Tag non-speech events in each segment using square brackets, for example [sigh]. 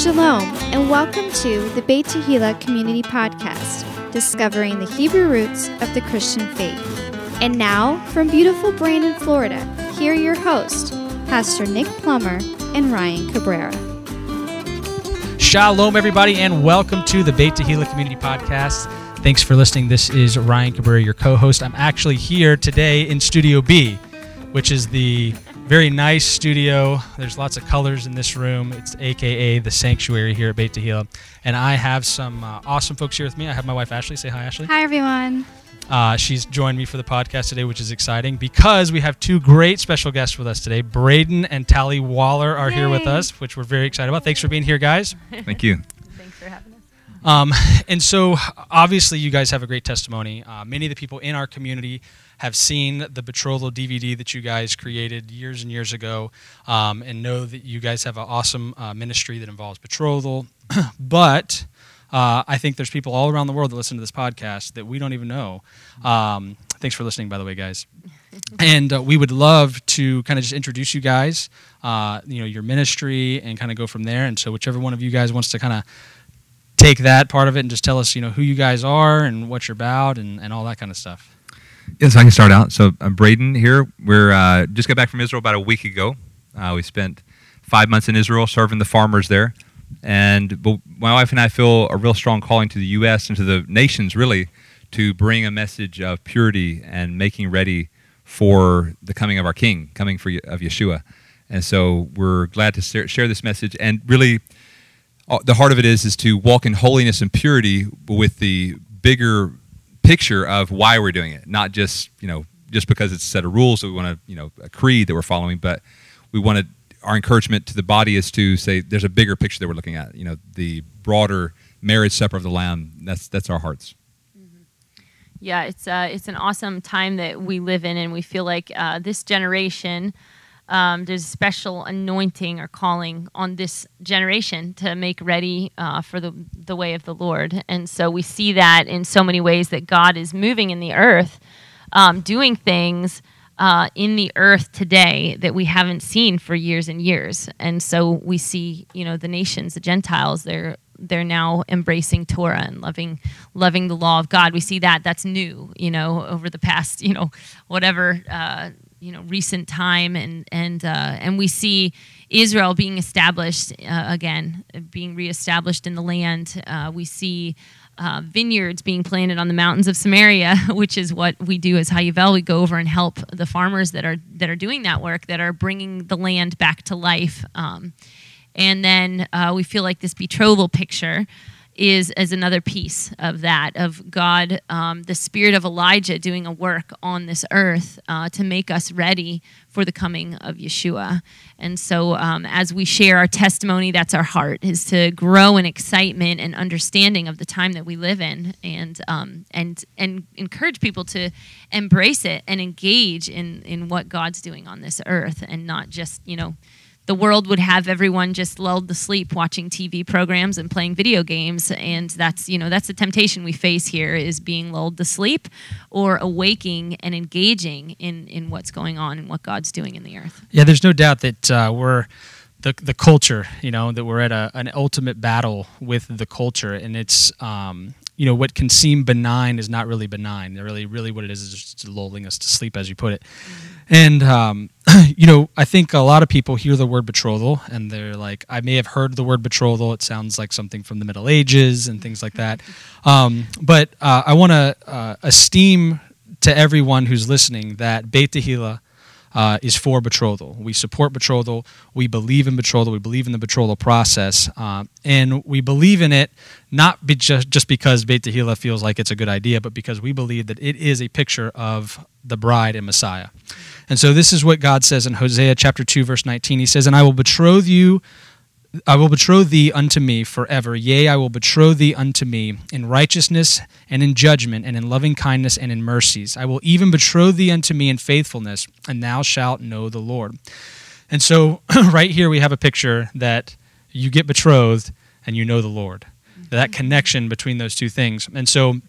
Shalom, and welcome to the Beit Tehillah Community Podcast, discovering the Hebrew roots of the Christian faith. And now, from beautiful Brandon, Florida, here are your hosts, Pastor Nick Plummer and Ryan Cabrera. Shalom, everybody, and welcome to the Beit Tehillah Community Podcast. Thanks for listening. This is Ryan Cabrera, your co host. I'm actually here today in Studio B, which is the very nice studio. There's lots of colors in this room. It's AKA the sanctuary here at Beit Tehillah. And I have some uh, awesome folks here with me. I have my wife Ashley. Say hi, Ashley. Hi, everyone. Uh, she's joined me for the podcast today, which is exciting because we have two great special guests with us today. Braden and Tally Waller are Yay. here with us, which we're very excited about. Thanks for being here, guys. Thank you. Thanks for having us. Um, [laughs] and so, obviously, you guys have a great testimony. Uh, many of the people in our community have seen the betrothal DVD that you guys created years and years ago, um, and know that you guys have an awesome uh, ministry that involves betrothal. [clears throat] but uh, I think there's people all around the world that listen to this podcast that we don't even know. Um, thanks for listening, by the way, guys. [laughs] and uh, we would love to kind of just introduce you guys, uh, you know, your ministry, and kind of go from there. And so, whichever one of you guys wants to kind of take that part of it and just tell us, you know, who you guys are and what you're about and, and all that kind of stuff. Yes, I can start out. So I'm Braden here. We're uh, just got back from Israel about a week ago. Uh, we spent five months in Israel serving the farmers there, and my wife and I feel a real strong calling to the U.S. and to the nations, really, to bring a message of purity and making ready for the coming of our King, coming for of Yeshua. And so we're glad to share this message and really uh, the heart of it is is to walk in holiness and purity with the bigger picture of why we're doing it, not just you know just because it's a set of rules that we want to you know a creed that we're following, but we want to our encouragement to the body is to say there's a bigger picture that we're looking at. You know, the broader marriage supper of the Lamb. That's that's our hearts. Mm-hmm. Yeah, it's uh, it's an awesome time that we live in, and we feel like uh, this generation um, there's a special anointing or calling on this generation to make ready uh, for the, the way of the Lord. And so we see that in so many ways that God is moving in the earth, um, doing things uh, in the earth today that we haven't seen for years and years. And so we see, you know, the nations, the Gentiles, they're they're now embracing Torah and loving loving the law of God. We see that that's new, you know, over the past, you know, whatever uh, you know recent time and and uh, and we see Israel being established uh, again being reestablished in the land. Uh, we see uh, vineyards being planted on the mountains of Samaria [laughs] which is what we do as HaYovel. We go over and help the farmers that are that are doing that work that are bringing the land back to life. Um, and then uh, we feel like this betrothal picture is as another piece of that of God, um, the spirit of Elijah doing a work on this earth uh, to make us ready for the coming of Yeshua. And so, um, as we share our testimony, that's our heart is to grow in excitement and understanding of the time that we live in, and um, and and encourage people to embrace it and engage in in what God's doing on this earth, and not just you know the world would have everyone just lulled to sleep watching TV programs and playing video games and that's you know that's the temptation we face here is being lulled to sleep or awaking and engaging in in what's going on and what God's doing in the earth. Yeah, there's no doubt that uh, we're the the culture, you know, that we're at a, an ultimate battle with the culture and it's um, you know what can seem benign is not really benign. Really, really, what it is is just lulling us to sleep, as you put it. And um, [clears throat] you know, I think a lot of people hear the word betrothal and they're like, I may have heard the word betrothal. It sounds like something from the Middle Ages and things like that. [laughs] Um, but uh, I want to uh, esteem to everyone who's listening that Beit Tehillah uh, is for betrothal. We support betrothal. We believe in betrothal. We believe in the betrothal process, uh, and we believe in it not be just just because Beit Tehillah feels like it's a good idea, but because we believe that it is a picture of the bride and Messiah. And so this is what God says in Hosea chapter two verse nineteen. He says, "And I will betroth you." I will betroth thee unto me forever. Yea, I will betroth thee unto me in righteousness and in judgment and in loving kindness and in mercies. I will even betroth thee unto me in faithfulness, and thou shalt know the Lord. And so, [clears throat] right here, we have a picture that you get betrothed and you know the Lord. That connection between those two things. And so,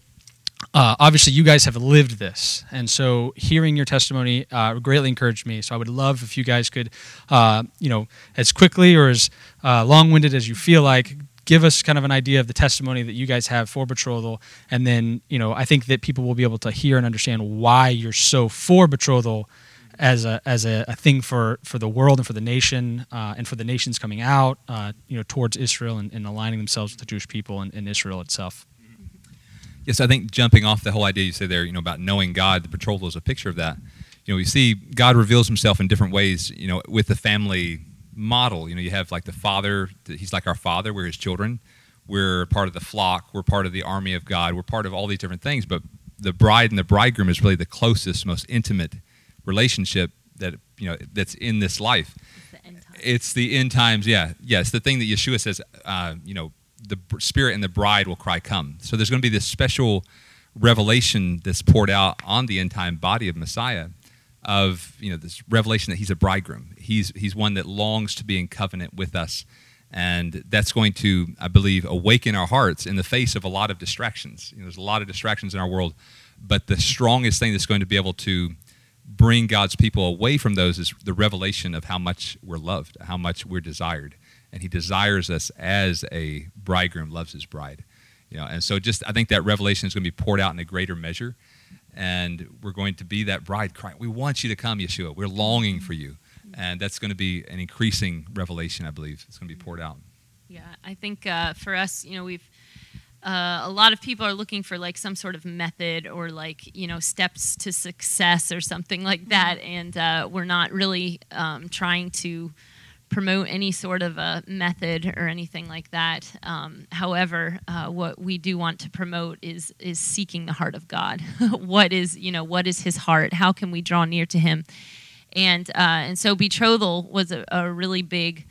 uh, obviously you guys have lived this and so hearing your testimony uh, greatly encouraged me. So i would love if you guys could uh, you know as quickly or as uh, long-winded as you feel like give us kind of an idea of the testimony that you guys have for betrothal. And then you know i think that people will be able to hear and understand why you're so for betrothal as a as a, a thing for for the world and for the nation uh, and for the nations coming out uh, you know towards israel and, and, aligning themselves with the jewish people and, and israel itself Yes, I think jumping off the whole idea you say there, you know, about knowing God, the betrothal is a picture of that. You know, we see God reveals himself in different ways, you know, with the family model. You know, you have like the father, he's like our father, we're his children. We're part of the flock, we're part of the army of God, we're part of all these different things. But the bride and the bridegroom is really the closest, most intimate relationship that, you know, that's in this life. It's the end times, yeah. Yes, the thing that Yeshua says, uh, you know, the spirit and the bride will cry come. So there's going to be this special revelation that's poured out on the end time body of messiah of you know this revelation that he's a bridegroom. He's he's one that longs to be in covenant with us. And that's going to i believe awaken our hearts in the face of a lot of distractions. You know, there's a lot of distractions in our world. But the strongest thing that's going to be able to bring god's people away from those is the revelation of how much we're loved how much we're desired and he desires us as a bridegroom loves his bride. You know, and so just I think that revelation is going to be poured out in a greater measure, and we're going to be that bride crying, "We want you to come, Yeshua. We're longing for you," and that's going to be an increasing revelation. I believe it's going to be poured out. Yeah, I think uh, for us, you know, we've uh, a lot of people are looking for like some sort of method or like you know steps to success or something like that, and uh, we're not really um, trying to promote any sort of a method or anything like that. Um, however, uh, what we do want to promote is is seeking the heart of God. [laughs] what is you know what is His heart? How can we draw near to Him? And uh, and so betrothal was a, a really big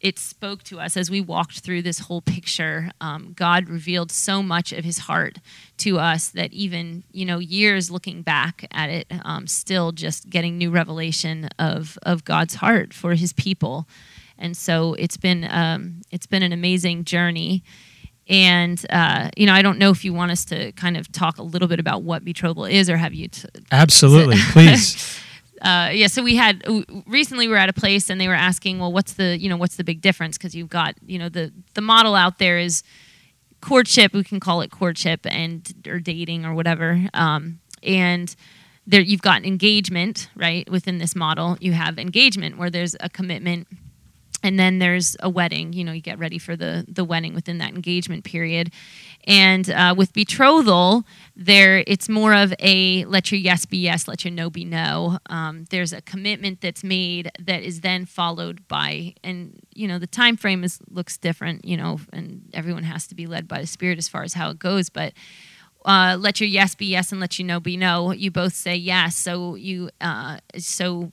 it spoke to us as we walked through this whole picture. Um, God revealed so much of His heart to us that even you know years looking back at it, um, still just getting new revelation of of God's heart for His people. And so it's been um, it's been an amazing journey. And uh, you know, I don't know if you want us to kind of talk a little bit about what betrothal is, or have you? T- Absolutely, [laughs] please. [laughs] uh, yeah, so we had recently we were at a place and they were asking, well, what's the you know what's the big difference? Because you've got you know the the model out there is courtship. We can call it courtship and or dating or whatever. Um, and there you've got engagement right within this model. You have engagement where there's a commitment and then there's a wedding you know you get ready for the the wedding within that engagement period. And uh, with betrothal there it's more of a let your yes be yes let your no be no. Um, there's a commitment that's made that is then followed by and you know the time frame is looks different you know and everyone has to be led by the spirit as far as how it goes. But uh, let your yes be yes and let your no be no. You both say yes, so you uh, so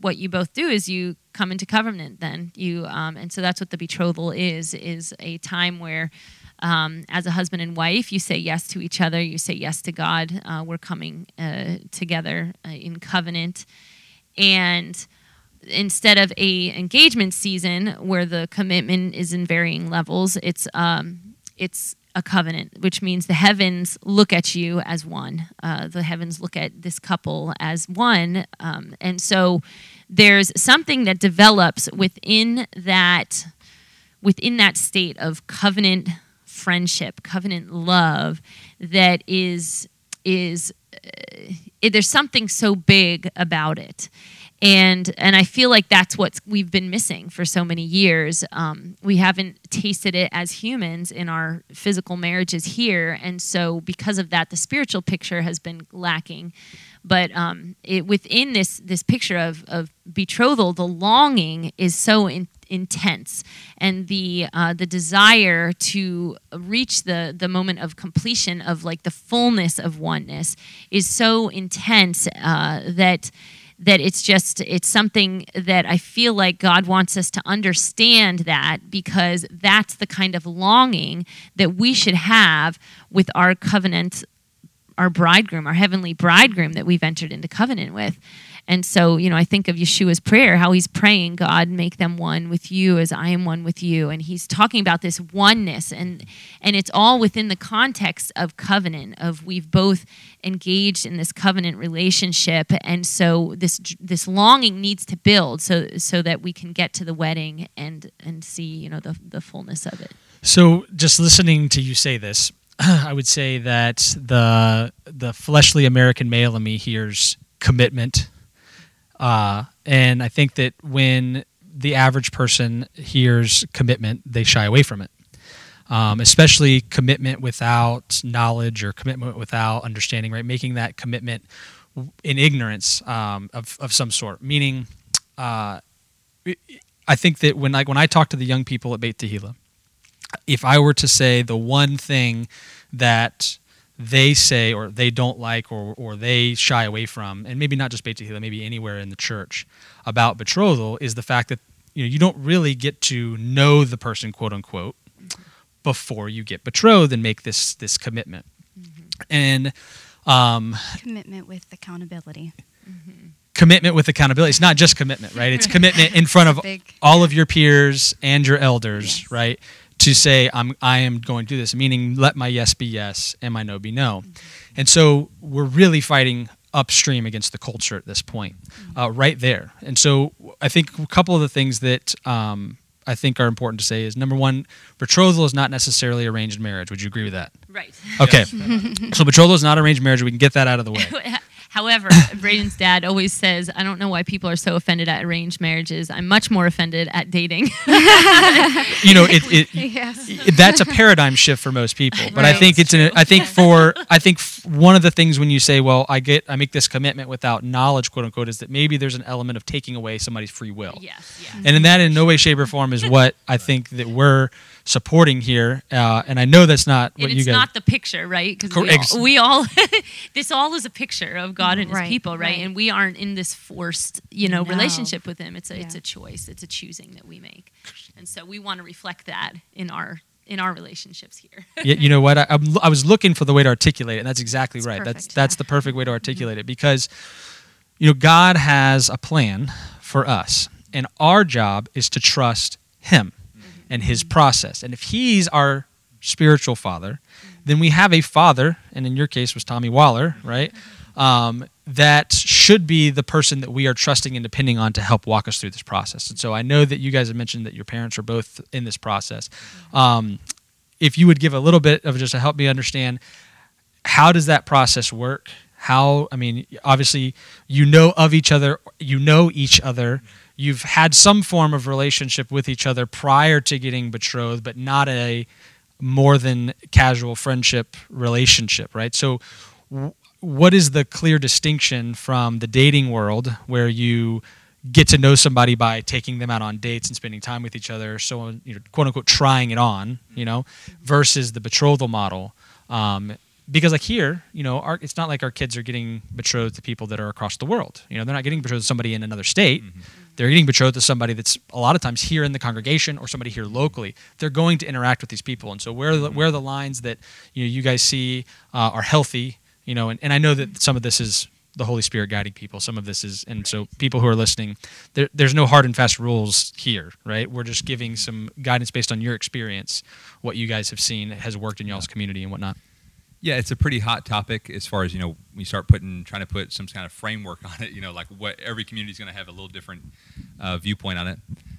what you both do is you come into covenant then. You um, and so that's what the betrothal is is a time where um, as a husband and wife you say yes to each other you say yes to god uh, we're coming uh, together uh, in covenant. And instead of a engagement season where the commitment is in varying levels it's um, it's a covenant, which means the heavens look at you as one. Uh, the heavens look at this couple as one. Um, and so there's something that develops within that within that state of covenant friendship, covenant love that is is uh, there's something so big about it and and I feel like that's what we've been missing for so many years. Um, we haven't tasted it as humans in our physical marriages here, and so because of that, the spiritual picture has been lacking. But um, it, within this this picture of of betrothal, the longing is so in, intense, and the uh, the desire to reach the the moment of completion of like the fullness of oneness is so intense uh, that that it's just it's something that I feel like God wants us to understand that because that's the kind of longing that we should have with our covenant our bridegroom our heavenly bridegroom that we've entered into covenant with And so, you know, I think of Yeshua's prayer, how he's praying, God, make them one with you as I am one with you. And he's talking about this oneness and and it's all within the context of covenant, of we've both engaged in this covenant relationship. And so this this longing needs to build so so that we can get to the wedding and and see, you know, the the fullness of it. So, just listening to you say this, [clears throat] I would say that the the fleshly American male in me hears commitment, uh, and I think that when the average person hears commitment, they shy away from it. Um, especially commitment without knowledge or commitment without understanding, right? Making that commitment in ignorance um, of, of some sort. Meaning, uh, I think that when like when I talk to the young people at Beit Tehillah, if I were to say the one thing that they say or they don't like or, or they shy away from, and maybe not just Beit Tehillah, maybe anywhere in the church about betrothal, is the fact that you know you don't really get to know the person, quote unquote, before you get betrothed and make this this commitment. And um, Commitment with accountability. commitment with accountability. It's not just commitment, right? It's commitment in front of [laughs] Big. all of your peers and your elders, Yes. right? To say I'm I am going to do this, meaning let my yes be yes and my no be no. And so we're really fighting upstream against the culture at this point, uh, right there. And so I think a couple of the things that um, I think are important to say is number one, betrothal is not necessarily arranged marriage. Would you agree with that? Right. Okay. [laughs] so betrothal is not arranged marriage. We can get that out of the way. [laughs] However, Braden's dad always says, I don't know why people are so offended at arranged marriages. I'm much more offended at dating. [laughs] You know, it, it [laughs] Yes. it- that's a paradigm shift for most people. But I think it's an, I think for [laughs] I think f- one of the things when you say, well, I get I make this commitment without knowledge, quote unquote, is that maybe there's an element of taking away somebody's free will. yes, yes. And in that, in no way, shape, or form, is what I think that we're supporting here. Uh, and I know that's not what and you it's not the picture, right? Because Cor- we, all- we all, [laughs] this all is a picture of God and His Right, people, right? right. And we aren't in this forced, you know, No. relationship with Him. It's a, it's a choice. It's a choosing that we make, and so we want to reflect that in our in our relationships here. [laughs] Y- you know what? I, I'm, I was looking for the way to articulate it, and that's exactly It's right. That's perfect, that's yeah. the perfect way to mm-hmm. articulate it because, you know, God has a plan for us, and our job is to trust Him mm-hmm. and His mm-hmm. process. And if He's our spiritual father, then we have a father, and in your case was Tommy Waller, right? Um, that should be the person that we are trusting and depending on to help walk us through this process. And so I know that you guys have mentioned that your parents are both in this process. Um, if you would give a little bit of just to help me understand how does that process work how i mean obviously you know of each other you know each other you've had some form of relationship with each other prior to getting betrothed but not a more than casual friendship relationship right so what is the clear distinction from the dating world where you get to know somebody by taking them out on dates and spending time with each other so you know quote unquote trying it on you know versus the betrothal model? Um, because like here you know our, it's not like our kids are getting betrothed to people that are across the world. You know they're not getting betrothed to somebody in another state. They're getting betrothed to somebody that's a lot of times here in the congregation or somebody here locally. They're going to interact with these people. And so where the, where the lines that you know you guys see uh, are healthy you know and, and i know that some of this is the holy spirit guiding people some of this is and so people who are listening there, there's no hard and fast rules here right we're just giving some guidance based on your experience what you guys have seen has worked in y'all's community and whatnot Yeah, it's a pretty hot topic as far as you know. We start putting trying to put some kind of framework [laughs] on it. You know, like what every community is going to have a little different uh, viewpoint on it.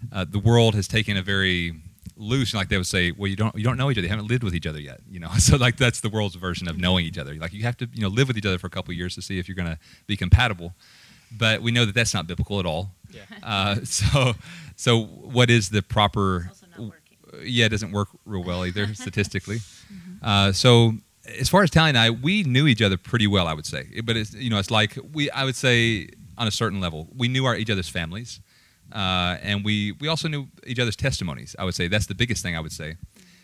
Uh, the world has taken a very loose, like they would say, well, you don't you don't know each other, you haven't lived with each other yet. You know, [laughs] so like that's the world's version of knowing each other. Like you have to you know live with each other for a couple of years to see if you're going to be compatible. But we know that that's not biblical at all. Yeah. [laughs] Uh, so so what is the proper Also not working. yeah, it doesn't work real well either [laughs] statistically. Uh, so as far as Tally and I, we knew each other pretty well, I would say. But it's you know, it's like we I would say on a certain level, we knew our each other's families, uh, and we we also knew each other's testimonies. I would say that's the biggest thing I would say.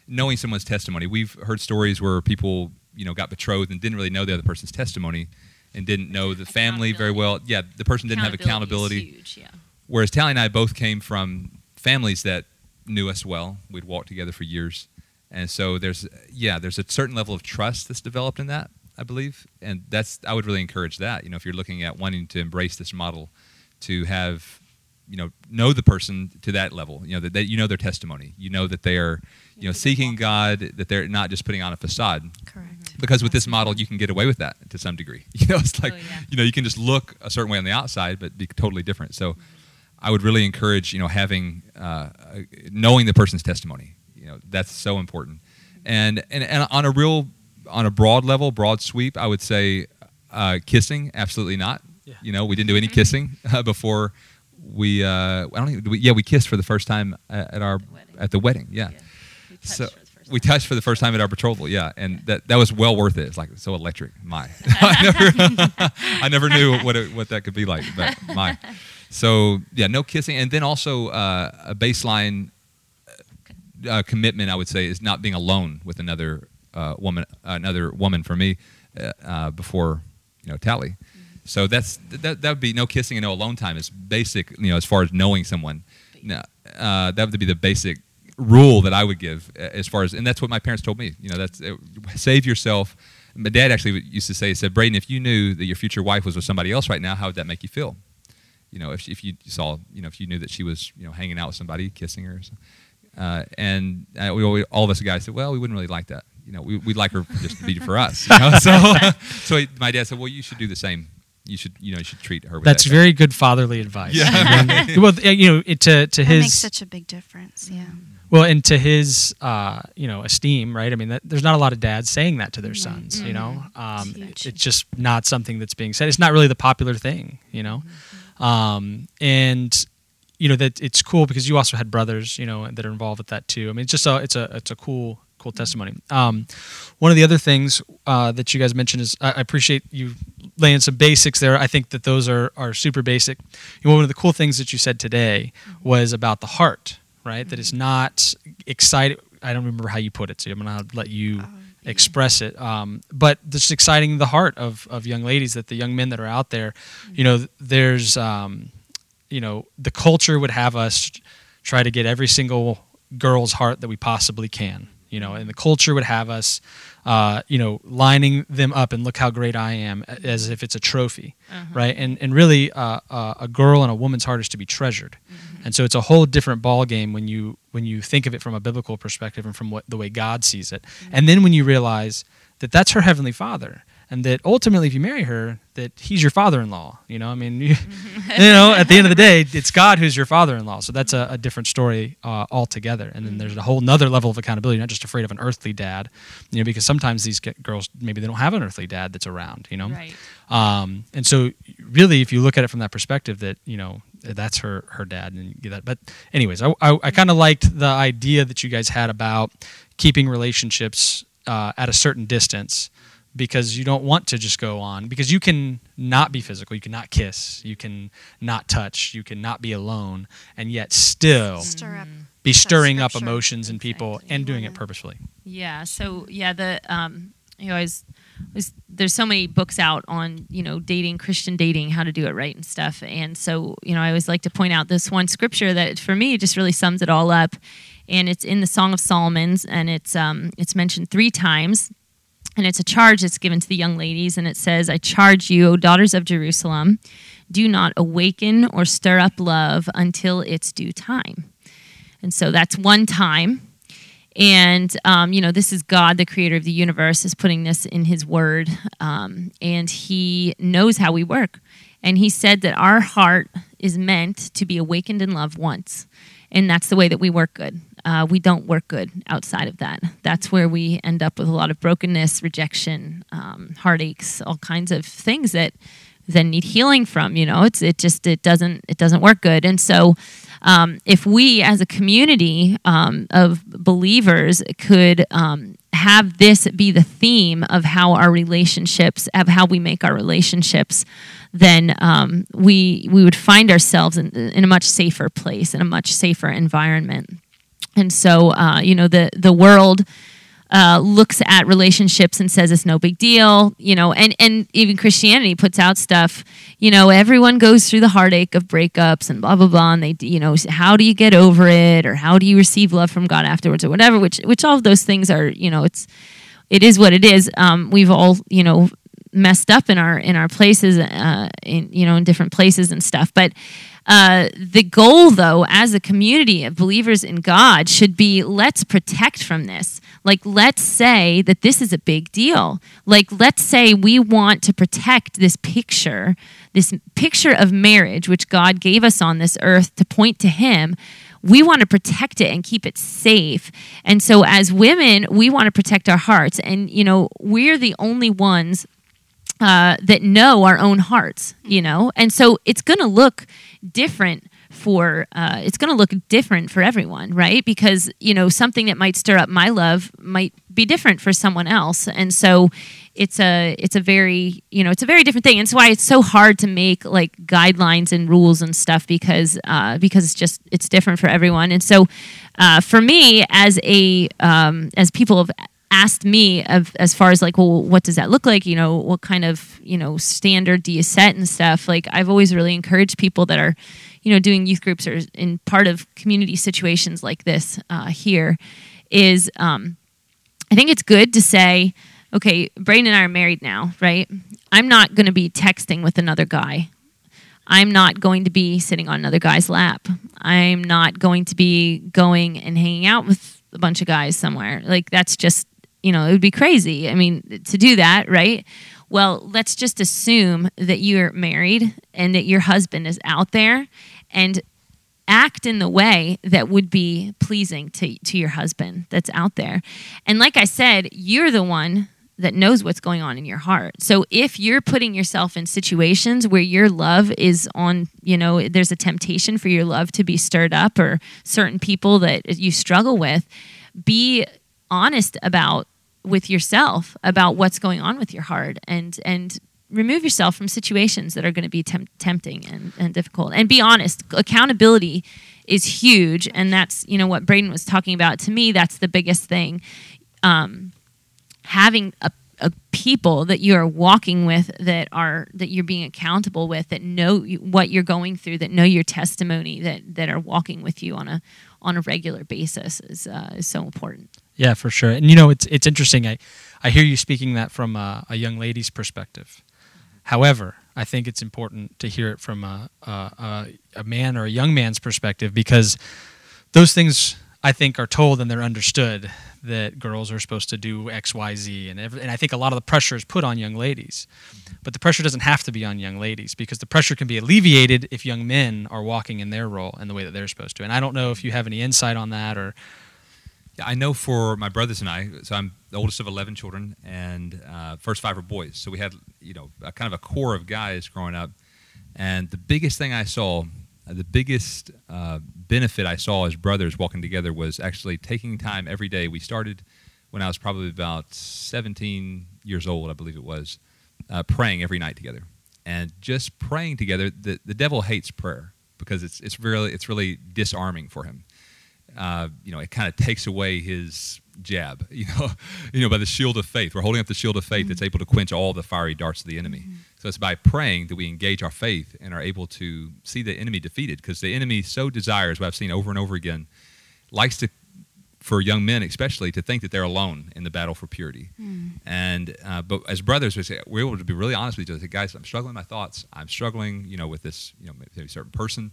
Knowing someone's testimony, we've heard stories where people you know got betrothed and didn't really know the other person's testimony, and didn't know the family very well. Yeah, the person didn't have accountability. huge, yeah. Whereas Tally and I both came from families that knew us well. We'd walked together for years, and so there's yeah, there's a certain level of trust that's developed in that. I believe, and that's I would really encourage that. You know, if you're looking at wanting to embrace this model, to have you know know the person to that level. You know that, that you know their testimony. You know that they are you know seeking God. That they're not just putting on a facade. Correct. Because with this model, you can get away with that to some degree. [laughs] You know, it's like Oh, yeah. you know you can just look a certain way on the outside, but be totally different. So, I would really encourage you know having uh, uh, knowing the person's testimony. You know, that's so important. And and and on a real on a broad level, broad sweep, I would say uh, kissing, absolutely not. Yeah. You know, we didn't do any kissing [laughs] uh, before we. Uh, I don't even. We, yeah, we kissed for the first time at our The at the wedding. Yeah. We So for the first we touched for the first time at our betrothal. Yeah, and that that was well worth it. It's like so electric. My, [laughs] [laughs] I never, I never knew what it, what that could be like. But my, so yeah, no kissing, and then also uh, a baseline uh, commitment. I would say is not being alone with another uh, woman, another woman for me uh, uh, before you know tally. So that's that. That would be no kissing and no alone time. Is basic. You know, as far as knowing someone. No, uh, that would be the basic rule that I would give as far as, and that's what my parents told me. You know, that's save yourself. My dad actually used to say, he said, Braden, if you knew that your future wife was with somebody else right now, how would that make you feel? You know, if, if you saw, you know, if you knew that she was, you know, hanging out with somebody, kissing her. Uh, and uh, we always, all of us guys said, well, we wouldn't really like that. You know, we, we'd like her just to be for us. You know? [laughs] So, [laughs] so my dad said, well, you should do the same. You should, you know, you should treat her. With That's that. very good fatherly advice. Yeah. And, [laughs] well, you know, it, to to That his makes such a big difference. Yeah. Well, and to his, uh, you know, esteem, right? I mean, that, there's not a lot of dads saying that to their sons. You know, um, It's it's just not something that's being said. It's not really the popular thing. You know, um, and you know that it's cool because you also had brothers, you know, that are involved with that too. I mean, it's just a, it's a, it's a cool, cool testimony. Um, one of the other things uh, that you guys mentioned is I I appreciate you laying some basics there. I think that those are are super basic. You know, one of the cool things that you said today was about the heart, right? That it's not excited. I don't remember how you put it, so I'm gonna let you Oh, yeah. express it. Um, but just exciting the heart of of young ladies that the young men that are out there, you know, there's um, you know, the culture would have us try to get every single girl's heart that we possibly can. You know, and the culture would have us, uh, you know, lining them up and look how great I am, as if it's a trophy, right? And and really, uh, uh, a girl and a woman's heart is to be treasured, and so it's a whole different ball game when you when you think of it from a biblical perspective and from what the way God sees it, and then when you realize that that's her heavenly Father, and that ultimately, if you marry her, that He's your father-in-law. You know, I mean, [laughs] you, you know, at the end of the [laughs] day, it's God who's your father-in-law. So that's a, a different story uh, altogether. And then there's a whole nother level of accountability. You're not just afraid of an earthly dad, you know, because sometimes these girls maybe they don't have an earthly dad that's around. You know, Right. um, and so really, if you look at it from that perspective, that you know that's her her dad, and that. But anyways, I I, I kind of liked the idea that you guys had about keeping relationships uh, at a certain distance because you don't want to just go on because you can not be physical, you can not kiss, you can not touch, you can not be alone, and yet still Stir up. be stirring up emotions in people Exactly. and doing it purposefully. Yeah. So yeah, the um, you know, I was, was there's so many books out on you know dating, Christian dating, how to do it right and stuff. And so you know, I always like to point out this one scripture that for me just really sums it all up, and it's in the Song of Solomon's, and it's um, it's mentioned three times. And it's a charge that's given to the young ladies, and it says, I charge you, O daughters of Jerusalem, do not awaken or stir up love until its due time. And so that's one time. And, um, you know, this is God, the creator of the universe, is putting this in his word. Um, and he knows how we work. And he said that our heart is meant to be awakened in love once. And that's the way that we work good. Uh, we don't work good outside of that. That's where we end up with a lot of brokenness, rejection, um, heartaches, all kinds of things that then need healing from. You know, it's it just it doesn't it doesn't work good. And so, um, if we as a community um, of believers could um, have this be the theme of how our relationships, of how we make our relationships, then um, we we would find ourselves in, in a much safer place, in a much safer environment. And so, uh, you know, the the world uh, looks at relationships and says it's no big deal, you know, and, and even Christianity puts out stuff, you know, everyone goes through the heartache of breakups and blah, blah, blah. And they, you know, how do you get over it or how do you receive love from God afterwards or whatever, which, which all of those things are, you know, it's, it is what it is. Um, we've all, you know, messed up in our in our places, uh, in you know, in different places and stuff. But uh, the goal, though, as a community of believers in God, should be let's protect from this. Like, let's say that this is a big deal. Like, let's say we want to protect this picture, this picture of marriage, which God gave us on this earth to point to Him we want to protect it and keep it safe. And so as women, we want to protect our hearts. And, you know, we're the only ones uh, that know our own hearts, you know? And so it's going to look different for uh, it's going to look different for everyone right? Because you know something that might stir up my love might be different for someone else. And so it's a it's a very you know it's a very different thing. And it's why it's so hard to make like guidelines and rules and stuff because uh, because it's just it's different for everyone. And so uh, for me as a um, as people have asked me of as far as like well what does that look like? You know what kind of you know standard do you set and stuff? Like i've always really encouraged people that are you know doing youth groups or in part of community situations like this uh, here is um, i think it's good to say okay braden and i are married now right? I'm not going to be texting with another guy. I'm not going to be sitting on another guy's lap. I'm not going to be going and hanging out with a bunch of guys somewhere. Like that's just you know, it would be crazy. I mean, to do that, right? Well, let's just assume that you're married and that your husband is out there and act in the way that would be pleasing to, to your husband that's out there. And like I said, you're the one that knows what's going on in your heart. So if you're putting yourself in situations where your love is on, you know, there's a temptation for your love to be stirred up or certain people that you struggle with, be honest about with yourself about what's going on with your heart and and remove yourself from situations that are going to be temp- tempting and, and difficult. And be honest accountability is huge and that's you know what braden was talking about. To me that's the biggest thing. Um, having a, a, people that you are walking with that are that you're being accountable with that know what you're going through that know your testimony that that are walking with you on a on a regular basis is uh, is so important yeah, for sure. And you know, it's it's interesting. I I hear you speaking that from a, a young lady's perspective. However, I think it's important to hear it from a, a, a man or a young man's perspective because those things I think are told and they're understood that girls are supposed to do X, Y, Z, and every, and I think a lot of the pressure is put on young ladies, but the pressure doesn't have to be on young ladies because the pressure can be alleviated if young men are walking in their role in the way that they're supposed to. And I don't know if you have any insight on that or I know for my brothers and I, so I'm the oldest of 11 children, and uh, first five are boys. So we had, you know, a kind of a core of guys growing up. And the biggest thing I saw, uh, the biggest uh, benefit I saw as brothers walking together was actually taking time every day. We started when I was probably about 17 years old, I believe it was, uh, praying every night together. And just praying together, the, the devil hates prayer because it's, it's, really, it's really disarming for him uh, you know, it kind of takes away his jab, [laughs] you know, you know, by the shield of faith. We're holding up the shield of faith mm-hmm. that's able to quench all the fiery darts of the enemy. Mm-hmm. So it's by praying that we engage our faith and are able to see the enemy defeated because the enemy so desires, what I've seen over and over again, likes to, for young men especially, to think that they're alone in the battle for purity. Mm. And, uh, but as brothers, we say, we're able to be really honest with each other. Say, guys, I'm struggling with my thoughts. I'm struggling, you know, with this, you know, maybe a certain person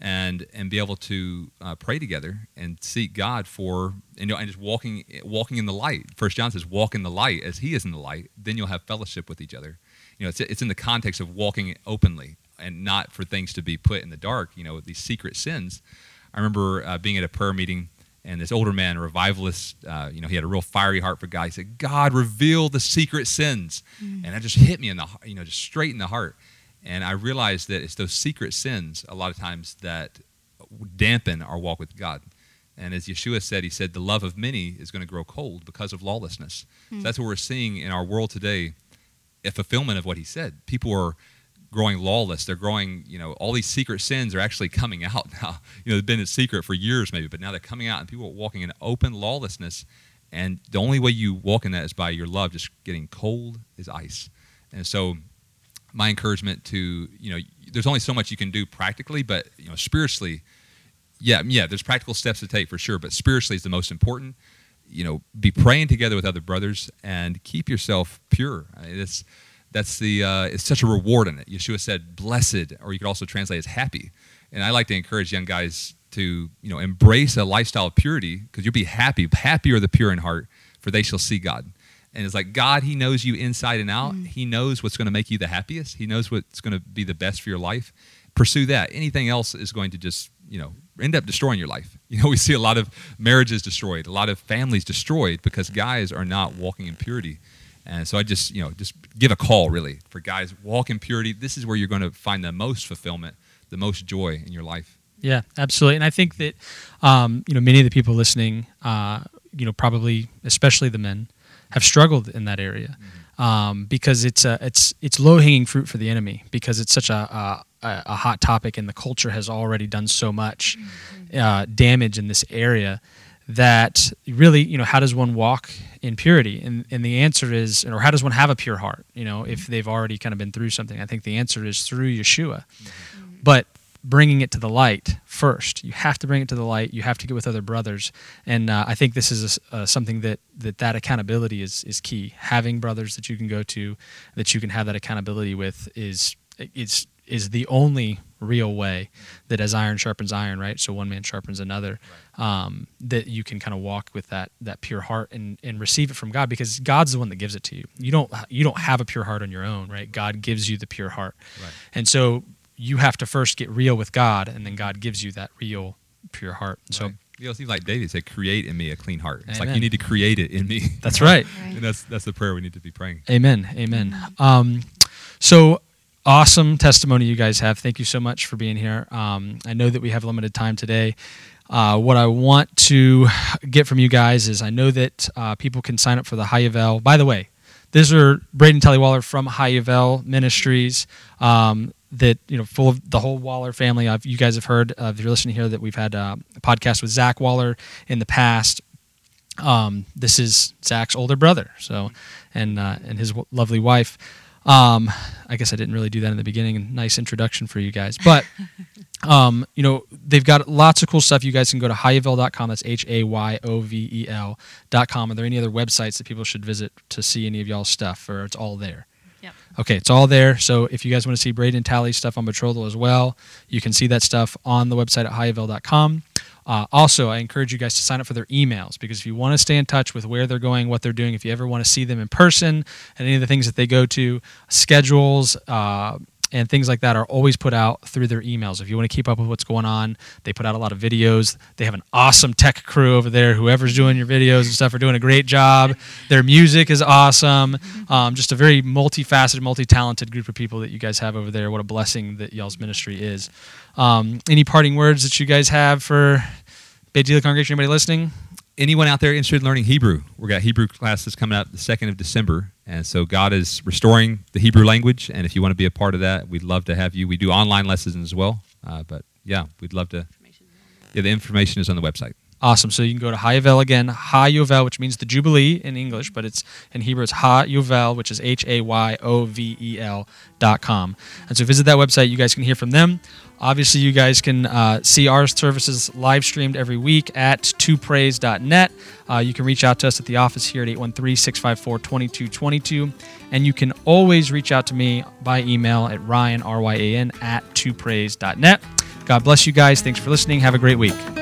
and and be able to uh, pray together and seek God for and, you know, and just walking walking in the light. First John says, "Walk in the light as He is in the light." Then you'll have fellowship with each other. You know, it's it's in the context of walking openly and not for things to be put in the dark. You know, these secret sins. I remember uh, being at a prayer meeting. And this older man, a revivalist, uh, you know, he had a real fiery heart for God. He said, "God, reveal the secret sins," mm. and that just hit me in the, you know, just straight in the heart. And I realized that it's those secret sins a lot of times that dampen our walk with God. And as Yeshua said, he said, the love of many is going to grow cold because of lawlessness. Mm. So hmm. that's what we're seeing in our world today, a fulfillment of what he said. People are growing lawless. They're growing, you know, all these secret sins are actually coming out [laughs] now. You know, they've been a secret for years maybe, but now they're coming out and people are walking in open lawlessness. And the only way you walk in that is by your love just getting cold as ice. And so my encouragement to you know there's only so much you can do practically but you know spiritually yeah yeah there's practical steps to take for sure but spiritually is the most important you know, be praying together with other brothers and keep yourself pure. I mean, it's, that's the, uh, it's such a reward in it. Yeshua said, blessed, or you could also translate as happy. And I like to encourage young guys to, you know, embrace a lifestyle of purity because you'll be happy. Are the pure in heart, for they shall see God. And it's like God, He knows you inside and out. Mm. He knows what's going to make you the happiest. He knows what's going to be the best for your life. Pursue that. Anything else is going to just, you know, end up destroying your life. [laughs] You know, we see a lot of marriages destroyed, a lot of families destroyed because guys are not walking in purity. And so I just, you know, just give a call really for guys, walk in purity. This is where you're going to find the most fulfillment, the most joy in your life. Yeah, absolutely. And I think that, um, you know, many of the people listening, uh, you know, probably, especially the men, have struggled in that area. Mm-hmm. Um, because it's a, it's it's low hanging fruit for the enemy because it's such a, a a, hot topic, and the culture has already done so much mm-hmm. uh, damage in this area that really, you know, how does one walk in purity? And, and the answer is, or how does one have a pure heart? You know, if mm-hmm. they've already kind of been through something, I think the answer is through Yeshua. Mm-hmm. But bringing it to the light first. You have to bring it to the light. You have to get with other brothers, and uh, I think this is a, uh, something that, that that accountability is is key. Having brothers that you can go to, that you can have that accountability with, is is is the only real way that as iron sharpens iron, right? So one man sharpens another. Right. Um, that you can kind of walk with that that pure heart and, and receive it from God because God's the one that gives it to you. You don't you don't have a pure heart on your own, right? God gives you the pure heart, right. and so you have to first get real with God, and then God gives you that real pure heart. So. Right. You know, it seems like David said, "Create in me a clean heart." It's Amen. like you need to create it in me. [laughs] That's right. right. And that's that's the prayer we need to be praying. Amen. Amen. Um, so awesome testimony you guys have. Thank you so much for being here. Um, I know that we have limited time today. Uh, what I want to get from you guys is I know that uh, people can sign up for the High HaYovel. By the way, these are Braden Waller from High HaYovel Ministries. Um, that you know, full of the whole Waller family. I've, you guys have heard uh, if you're listening here that we've had uh, a podcast with Zach Waller in the past. Um, this is Zach's older brother, so and uh, and his w- lovely wife. Um, I guess I didn't really do that in the beginning. Nice introduction for you guys. But, [laughs] um, you know, they've got lots of cool stuff. You guys can go to hayovel.com. That's H A Y O V E L.com. Are there any other websites that people should visit to see any of y'all's stuff, or it's all there? Okay, it's all there. So if you guys want to see Braden Talley's stuff on Betrothal as well, you can see that stuff on the website at hayovel.com. Uh, also, I encourage you guys to sign up for their emails because if you want to stay in touch with where they're going, what they're doing, if you ever want to see them in person and any of the things that they go to, schedules, uh, and things like that are always put out through their emails. If you want to keep up with what's going on, they put out a lot of videos. They have an awesome tech crew over there. Whoever's doing your videos and stuff are doing a great job. [laughs] Their music is awesome. Um, just a very multifaceted, multi-talented group of people that you guys have over there. What a blessing that y'all's ministry is. Um, any parting words that you guys have for Beit Tehillah congregation? Anybody listening? Anyone out there interested in learning Hebrew? We've got Hebrew classes coming up the 2nd of December. And so God is restoring the Hebrew language. And if you want to be a part of that, we'd love to have you. We do online lessons as well. Uh, but yeah, we'd love to. Yeah, the information is on the website. Awesome. So you can go to HaYovel again, Ha which means the Jubilee in English, but it's in Hebrew it's Ha Yovel, which is H A Y O V E L dot com. And so visit that website. You guys can hear from them. Obviously, you guys can uh, see our services live streamed every week at twopraise.net. Uh, you can reach out to us at the office here at 813 654 2222. And you can always reach out to me by email at ryan, R Y A N, at twopraise.net. God bless you guys. Thanks for listening. Have a great week.